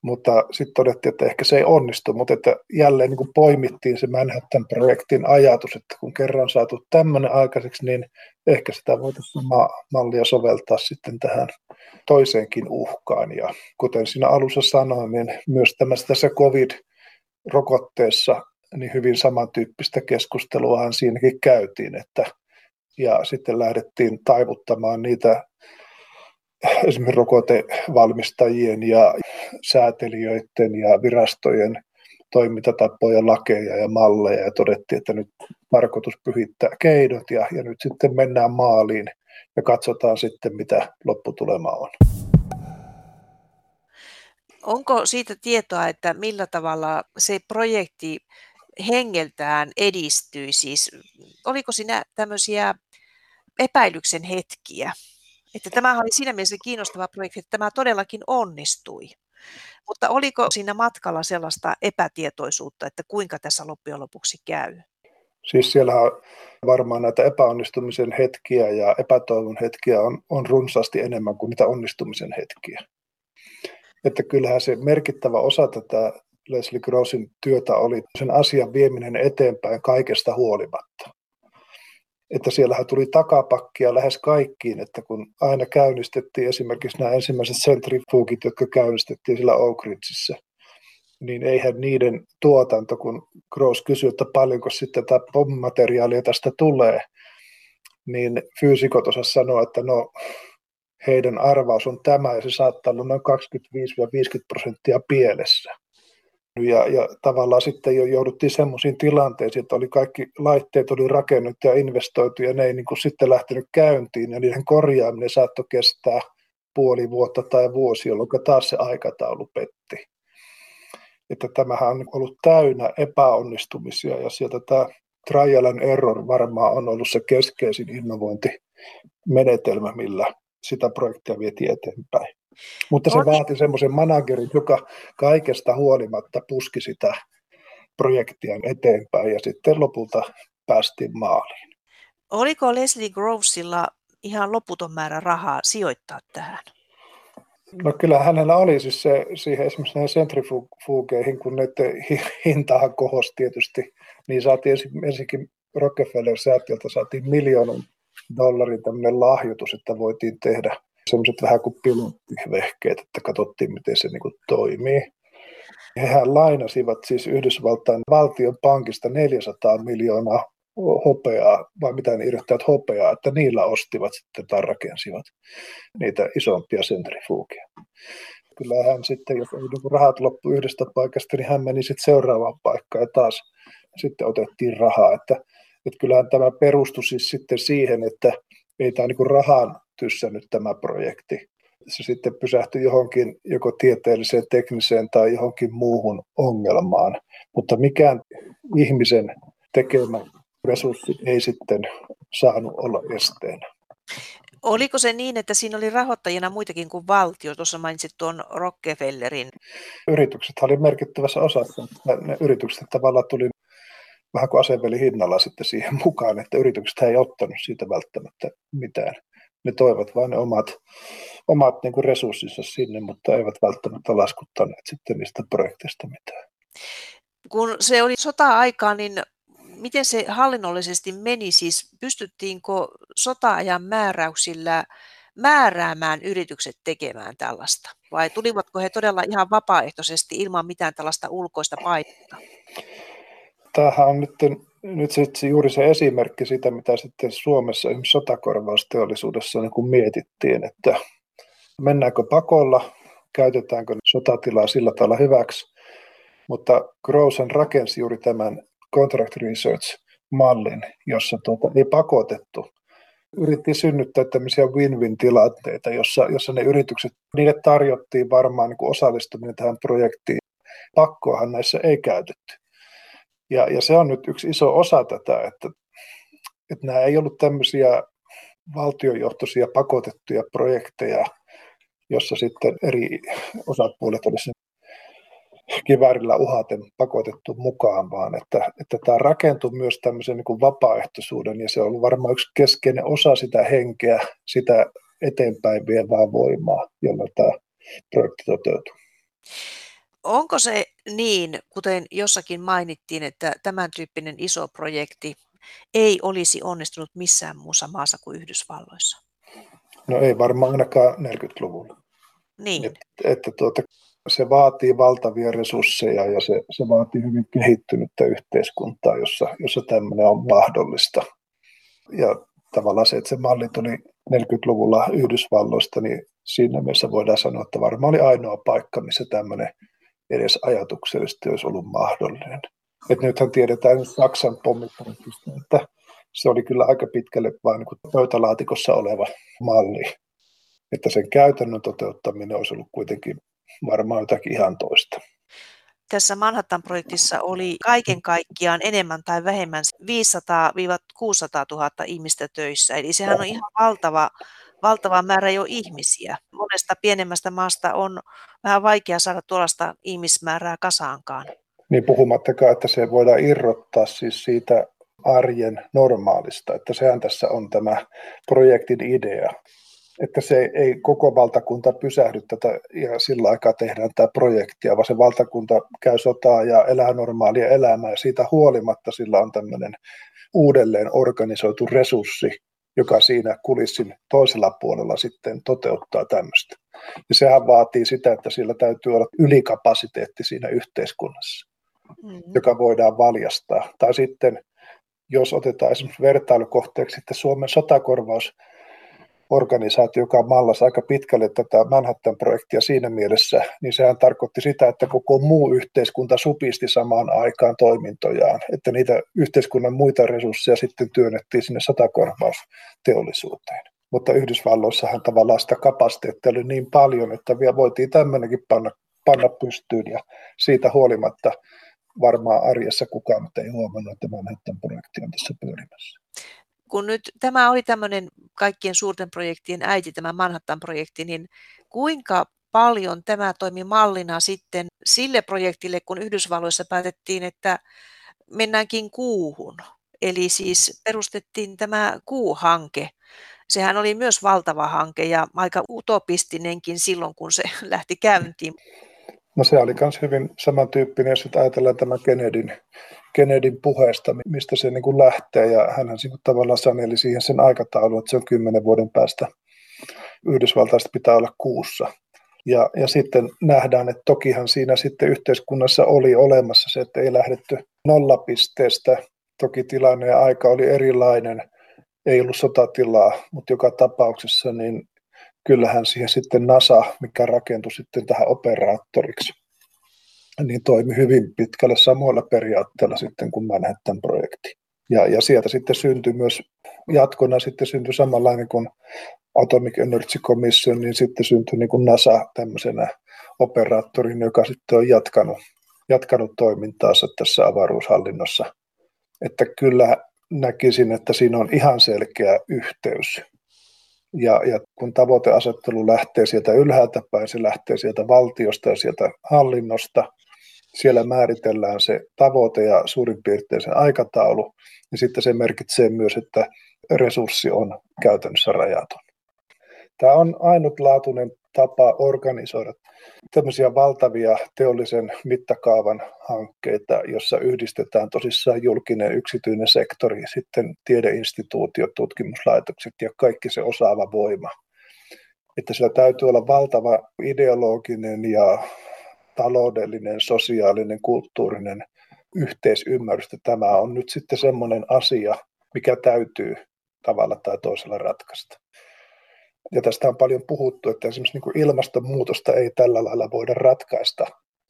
mutta sitten todettiin, että ehkä se ei onnistu, mutta että jälleen niin kuin poimittiin se Manhattan-projektin ajatus, että kun kerran saatu tämmöinen aikaiseksi, niin ehkä sitä voitaisiin mallia soveltaa sitten tähän toiseenkin uhkaan. Ja kuten siinä alussa sanoin, niin myös tässä COVID-rokotteessa niin hyvin samantyyppistä keskusteluahan siinäkin käytiin, että ja sitten lähdettiin taivuttamaan niitä esimerkiksi rokotevalmistajien ja säätelijöiden ja virastojen toimintatapoja, lakeja ja malleja ja todettiin, että nyt tarkoitus pyhittää keinot ja, ja nyt sitten mennään maaliin ja katsotaan sitten, mitä lopputulema on. Onko siitä tietoa, että millä tavalla se projekti hengeltään edistyi? Siis, oliko siinä tämmöisiä epäilyksen hetkiä? Että tämä oli siinä mielessä kiinnostava projekti, että tämä todellakin onnistui. Mutta oliko siinä matkalla sellaista epätietoisuutta, että kuinka tässä loppujen lopuksi käy? Siis siellä varmaan näitä epäonnistumisen hetkiä ja epätoivon hetkiä on, on runsaasti enemmän kuin niitä onnistumisen hetkiä. Että kyllähän se merkittävä osa tätä Leslie Grossin työtä oli sen asian vieminen eteenpäin kaikesta huolimatta että siellähän tuli takapakkia lähes kaikkiin, että kun aina käynnistettiin esimerkiksi nämä ensimmäiset centrifugit, jotka käynnistettiin sillä Oak Ridgeissä, niin eihän niiden tuotanto, kun Gross kysyi, että paljonko sitten tätä pommimateriaalia tästä tulee, niin fyysikot osasivat sanoa, että no heidän arvaus on tämä ja se saattaa olla noin 25-50 prosenttia pielessä. Ja, ja tavallaan sitten jo jouduttiin semmoisiin tilanteisiin, että oli kaikki laitteet oli rakennettu ja investoitu ja ne ei niin kuin sitten lähtenyt käyntiin ja niiden korjaaminen saattoi kestää puoli vuotta tai vuosi, jolloin taas se aikataulu petti. Että tämähän on ollut täynnä epäonnistumisia ja sieltä tämä trial and error varmaan on ollut se keskeisin innovointimenetelmä, millä sitä projektia vietiin eteenpäin. Mutta se vaati semmoisen managerin, joka kaikesta huolimatta puski sitä projektia eteenpäin ja sitten lopulta päästiin maaliin. Oliko Leslie Grovesilla ihan loputon määrä rahaa sijoittaa tähän? No kyllä hänellä oli siis se, siihen esimerkiksi näihin centrifugeihin, kun näiden hintahan kohosi tietysti, niin saatiin ensinnäkin Rockefeller-säätiöltä saatiin miljoonan dollarin tämmöinen lahjoitus, että voitiin tehdä semmoiset vähän kuin pilottivehkeet, että katsottiin, miten se niin toimii. Hehän lainasivat siis Yhdysvaltain valtion pankista 400 miljoonaa hopeaa, vai mitä ne irrottavat hopeaa, että niillä ostivat sitten tai rakensivat niitä isompia sentrifuugia. Kyllä hän sitten, jos niinku rahat loppu yhdestä paikasta, niin hän meni sitten seuraavaan paikkaan ja taas sitten otettiin rahaa, että Että kyllähän tämä perustui siis sitten siihen, että ei tämä niin rahaan tyssännyt tämä projekti. Se sitten pysähtyi johonkin joko tieteelliseen, tekniseen tai johonkin muuhun ongelmaan. Mutta mikään ihmisen tekemä resurssi ei sitten saanut olla esteenä. Oliko se niin, että siinä oli rahoittajina muitakin kuin valtio? Tuossa mainitsit tuon Rockefellerin. Yritykset oli merkittävässä osassa. Ne yritykset tavallaan tuli vähän kuin aseveli hinnalla sitten siihen mukaan, että yritykset ei ottanut siitä välttämättä mitään. Ne toivat vain ne omat, omat niin kuin resurssinsa sinne, mutta eivät välttämättä laskuttaneet sitten niistä projekteista mitään. Kun se oli sota-aikaa, niin miten se hallinnollisesti meni? Siis pystyttiinkö sota-ajan määräyksillä määräämään yritykset tekemään tällaista? Vai tulivatko he todella ihan vapaaehtoisesti ilman mitään tällaista ulkoista painetta? Tämähän on nyt, nyt sitten juuri se esimerkki siitä, mitä sitten Suomessa esimerkiksi sotakorvausteollisuudessa niin kuin mietittiin, että mennäänkö pakolla, käytetäänkö sotatilaa sillä tavalla hyväksi, mutta Grosen rakensi juuri tämän contract research-mallin, jossa tuota, ei pakotettu. Yritti synnyttää tämmöisiä win-win-tilanteita, jossa, jossa ne yritykset, niille tarjottiin varmaan niin osallistuminen tähän projektiin. Pakkoahan näissä ei käytetty. Ja, ja se on nyt yksi iso osa tätä, että, että nämä ei ollut tämmöisiä valtiojohtoisia pakotettuja projekteja, jossa sitten eri osapuolet olisi kiväärillä uhaten pakotettu mukaan, vaan että, että tämä rakentui myös tämmöisen niin kuin vapaaehtoisuuden ja se on ollut varmaan yksi keskeinen osa sitä henkeä, sitä eteenpäin vievää voimaa, jolla tämä projekti toteutuu. Onko se niin, kuten jossakin mainittiin, että tämän tyyppinen iso projekti ei olisi onnistunut missään muussa maassa kuin Yhdysvalloissa? No ei varmaan ainakaan 40-luvulla. Niin. Että, että tuota, se vaatii valtavia resursseja ja se, se vaatii hyvin kehittynyttä yhteiskuntaa, jossa, jossa tämmöinen on mahdollista. Ja tavallaan se, että se malli tuli 40-luvulla Yhdysvalloista, niin siinä mielessä voidaan sanoa, että varmaan oli ainoa paikka, missä tämmöinen edes ajatuksellisesti olisi ollut mahdollinen. Et nythän tiedetään Saksan pommittamisesta, että se oli kyllä aika pitkälle vain niin pöytälaatikossa oleva malli. Että sen käytännön toteuttaminen olisi ollut kuitenkin varmaan jotakin ihan toista. Tässä Manhattan-projektissa oli kaiken kaikkiaan enemmän tai vähemmän 500-600 000 ihmistä töissä. Eli sehän on ihan valtava, valtava määrä jo ihmisiä. Monesta pienemmästä maasta on vähän vaikea saada tuollaista ihmismäärää kasaankaan. Niin puhumattakaan, että se voidaan irrottaa siis siitä arjen normaalista, että sehän tässä on tämä projektin idea että se ei koko valtakunta pysähdy tätä ja sillä aikaa tehdään tämä projektia, vaan se valtakunta käy sotaa ja elää normaalia elämää ja siitä huolimatta sillä on tämmöinen uudelleen organisoitu resurssi, joka siinä kulissin toisella puolella sitten toteuttaa tämmöistä. Ja sehän vaatii sitä, että sillä täytyy olla ylikapasiteetti siinä yhteiskunnassa, mm-hmm. joka voidaan valjastaa. Tai sitten, jos otetaan esimerkiksi vertailukohteeksi että Suomen sotakorvaus organisaatio, joka mallasi aika pitkälle tätä Manhattan-projektia siinä mielessä, niin sehän tarkoitti sitä, että koko muu yhteiskunta supisti samaan aikaan toimintojaan, että niitä yhteiskunnan muita resursseja sitten työnnettiin sinne satakorvausteollisuuteen. Mutta Yhdysvalloissahan tavallaan sitä kapasiteettia oli niin paljon, että vielä voitiin tämmöinenkin panna, panna pystyyn ja siitä huolimatta varmaan arjessa kukaan ei huomannut, että Manhattan-projekti on tässä pyörimässä kun nyt tämä oli tämmöinen kaikkien suurten projektien äiti, tämä Manhattan-projekti, niin kuinka paljon tämä toimi mallina sitten sille projektille, kun Yhdysvalloissa päätettiin, että mennäänkin kuuhun. Eli siis perustettiin tämä kuuhanke. Sehän oli myös valtava hanke ja aika utopistinenkin silloin, kun se lähti käyntiin. No se oli myös hyvin samantyyppinen, jos ajatellaan tämä Kennedyn Kennedyn puheesta, mistä se niin kuin lähtee, ja hän niin tavallaan saneli siihen sen aikataulun, että se on kymmenen vuoden päästä Yhdysvaltaista pitää olla kuussa. Ja, ja sitten nähdään, että tokihan siinä sitten yhteiskunnassa oli olemassa se, että ei lähdetty nollapisteestä. Toki tilanne ja aika oli erilainen, ei ollut sotatilaa, mutta joka tapauksessa niin kyllähän siihen sitten NASA, mikä rakentui sitten tähän operaattoriksi, niin toimi hyvin pitkälle samoilla periaatteilla sitten kuin Manhattan-projekti. Ja, ja sieltä sitten syntyi myös, jatkona sitten syntyi samanlainen kuin Atomic Energy Commission, niin sitten syntyi niin kuin NASA tämmöisenä operaattorin, joka sitten on jatkanut, jatkanut toimintaansa tässä avaruushallinnossa. Että kyllä näkisin, että siinä on ihan selkeä yhteys. Ja, ja kun tavoiteasettelu lähtee sieltä ylhäältä päin, se lähtee sieltä valtiosta ja sieltä hallinnosta, siellä määritellään se tavoite ja suurin piirtein se aikataulu, niin sitten se merkitsee myös, että resurssi on käytännössä rajaton. Tämä on ainutlaatuinen tapa organisoida tämmöisiä valtavia teollisen mittakaavan hankkeita, jossa yhdistetään tosissaan julkinen yksityinen sektori, sitten tiedeinstituutiot, tutkimuslaitokset ja kaikki se osaava voima. Että sillä täytyy olla valtava ideologinen ja taloudellinen, sosiaalinen, kulttuurinen yhteisymmärrys, että tämä on nyt sitten semmoinen asia, mikä täytyy tavalla tai toisella ratkaista. Ja tästä on paljon puhuttu, että esimerkiksi niin ilmastonmuutosta ei tällä lailla voida ratkaista,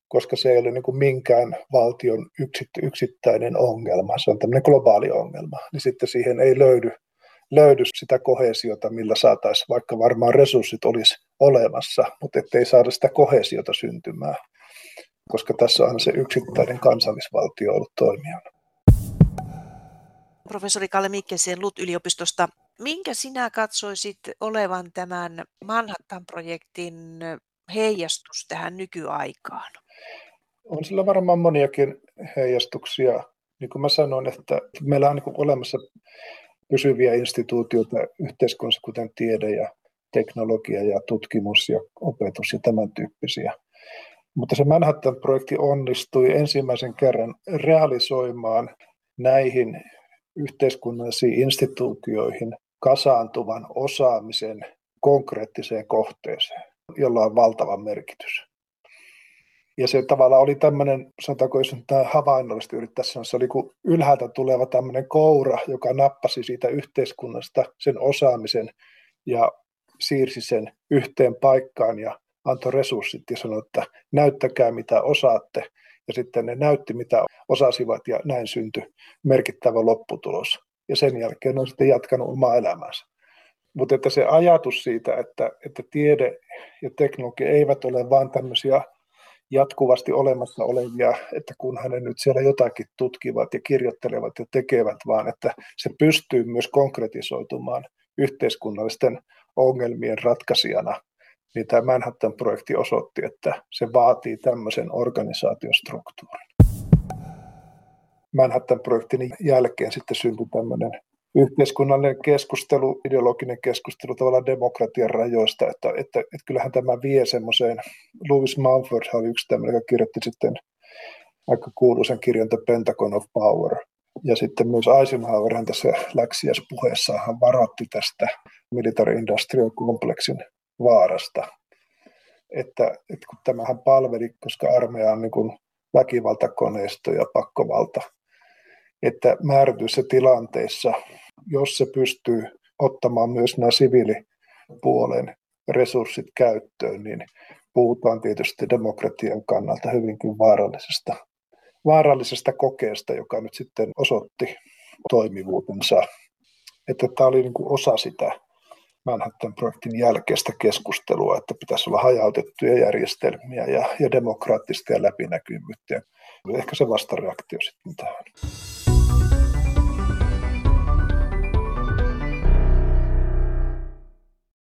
koska se ei ole niin kuin minkään valtion yksittäinen ongelma, se on tämmöinen globaali ongelma, niin sitten siihen ei löydy, löydy sitä kohesiota, millä saataisiin, vaikka varmaan resurssit olisi olemassa, mutta ettei saada sitä kohesiota syntymään, koska tässä on se yksittäinen kansallisvaltio ollut toimijana. Professori Kalle Mikkelsen LUT-yliopistosta Minkä sinä katsoisit olevan tämän Manhattan-projektin heijastus tähän nykyaikaan? On sillä varmaan moniakin heijastuksia. Niin kuin mä sanoin, että meillä on niin olemassa pysyviä instituutioita yhteiskunnassa, kuten tiede ja teknologia ja tutkimus ja opetus ja tämän tyyppisiä. Mutta se Manhattan-projekti onnistui ensimmäisen kerran realisoimaan näihin yhteiskunnallisiin instituutioihin kasaantuvan osaamisen konkreettiseen kohteeseen, jolla on valtava merkitys. Ja se tavallaan oli tämmöinen, sanotaanko jos tämä havainnollisesti yrittäisi sanoa, se oli kuin ylhäältä tuleva tämmöinen koura, joka nappasi siitä yhteiskunnasta sen osaamisen ja siirsi sen yhteen paikkaan ja antoi resurssit ja sanoi, että näyttäkää mitä osaatte. Ja sitten ne näytti mitä osasivat ja näin syntyi merkittävä lopputulos ja sen jälkeen on sitten jatkanut omaa elämäänsä. Mutta että se ajatus siitä, että, että tiede ja teknologia eivät ole vain tämmöisiä jatkuvasti olemassa olevia, että kunhan ne nyt siellä jotakin tutkivat ja kirjoittelevat ja tekevät, vaan että se pystyy myös konkretisoitumaan yhteiskunnallisten ongelmien ratkaisijana, niin tämä Manhattan-projekti osoitti, että se vaatii tämmöisen organisaatiostruktuurin. Manhattan-projektin jälkeen sitten syntyi tämmöinen yhteiskunnallinen keskustelu, ideologinen keskustelu tavallaan demokratian rajoista, että, että, että kyllähän tämä vie semmoiseen, Louis Mumford oli yksi tämmöinen, joka kirjoitti sitten aika kuuluisen kirjan The Pentagon of Power. Ja sitten myös Eisenhower hän tässä läksiäspuheessaan hän varoitti tästä military industrial complexin vaarasta. Että, että kun tämähän palveli, koska armeija on niin kuin väkivaltakoneisto ja pakkovalta, että määrätyissä tilanteissa, jos se pystyy ottamaan myös nämä siviilipuolen resurssit käyttöön, niin puhutaan tietysti demokratian kannalta hyvinkin vaarallisesta, vaarallisesta kokeesta, joka nyt sitten osoitti toimivuutensa. Että tämä oli niin kuin osa sitä Manhattan-projektin jälkeistä keskustelua, että pitäisi olla hajautettuja järjestelmiä ja, ja demokraattista ja läpinäkyvyyttä. Ehkä se vastareaktio sitten tähän.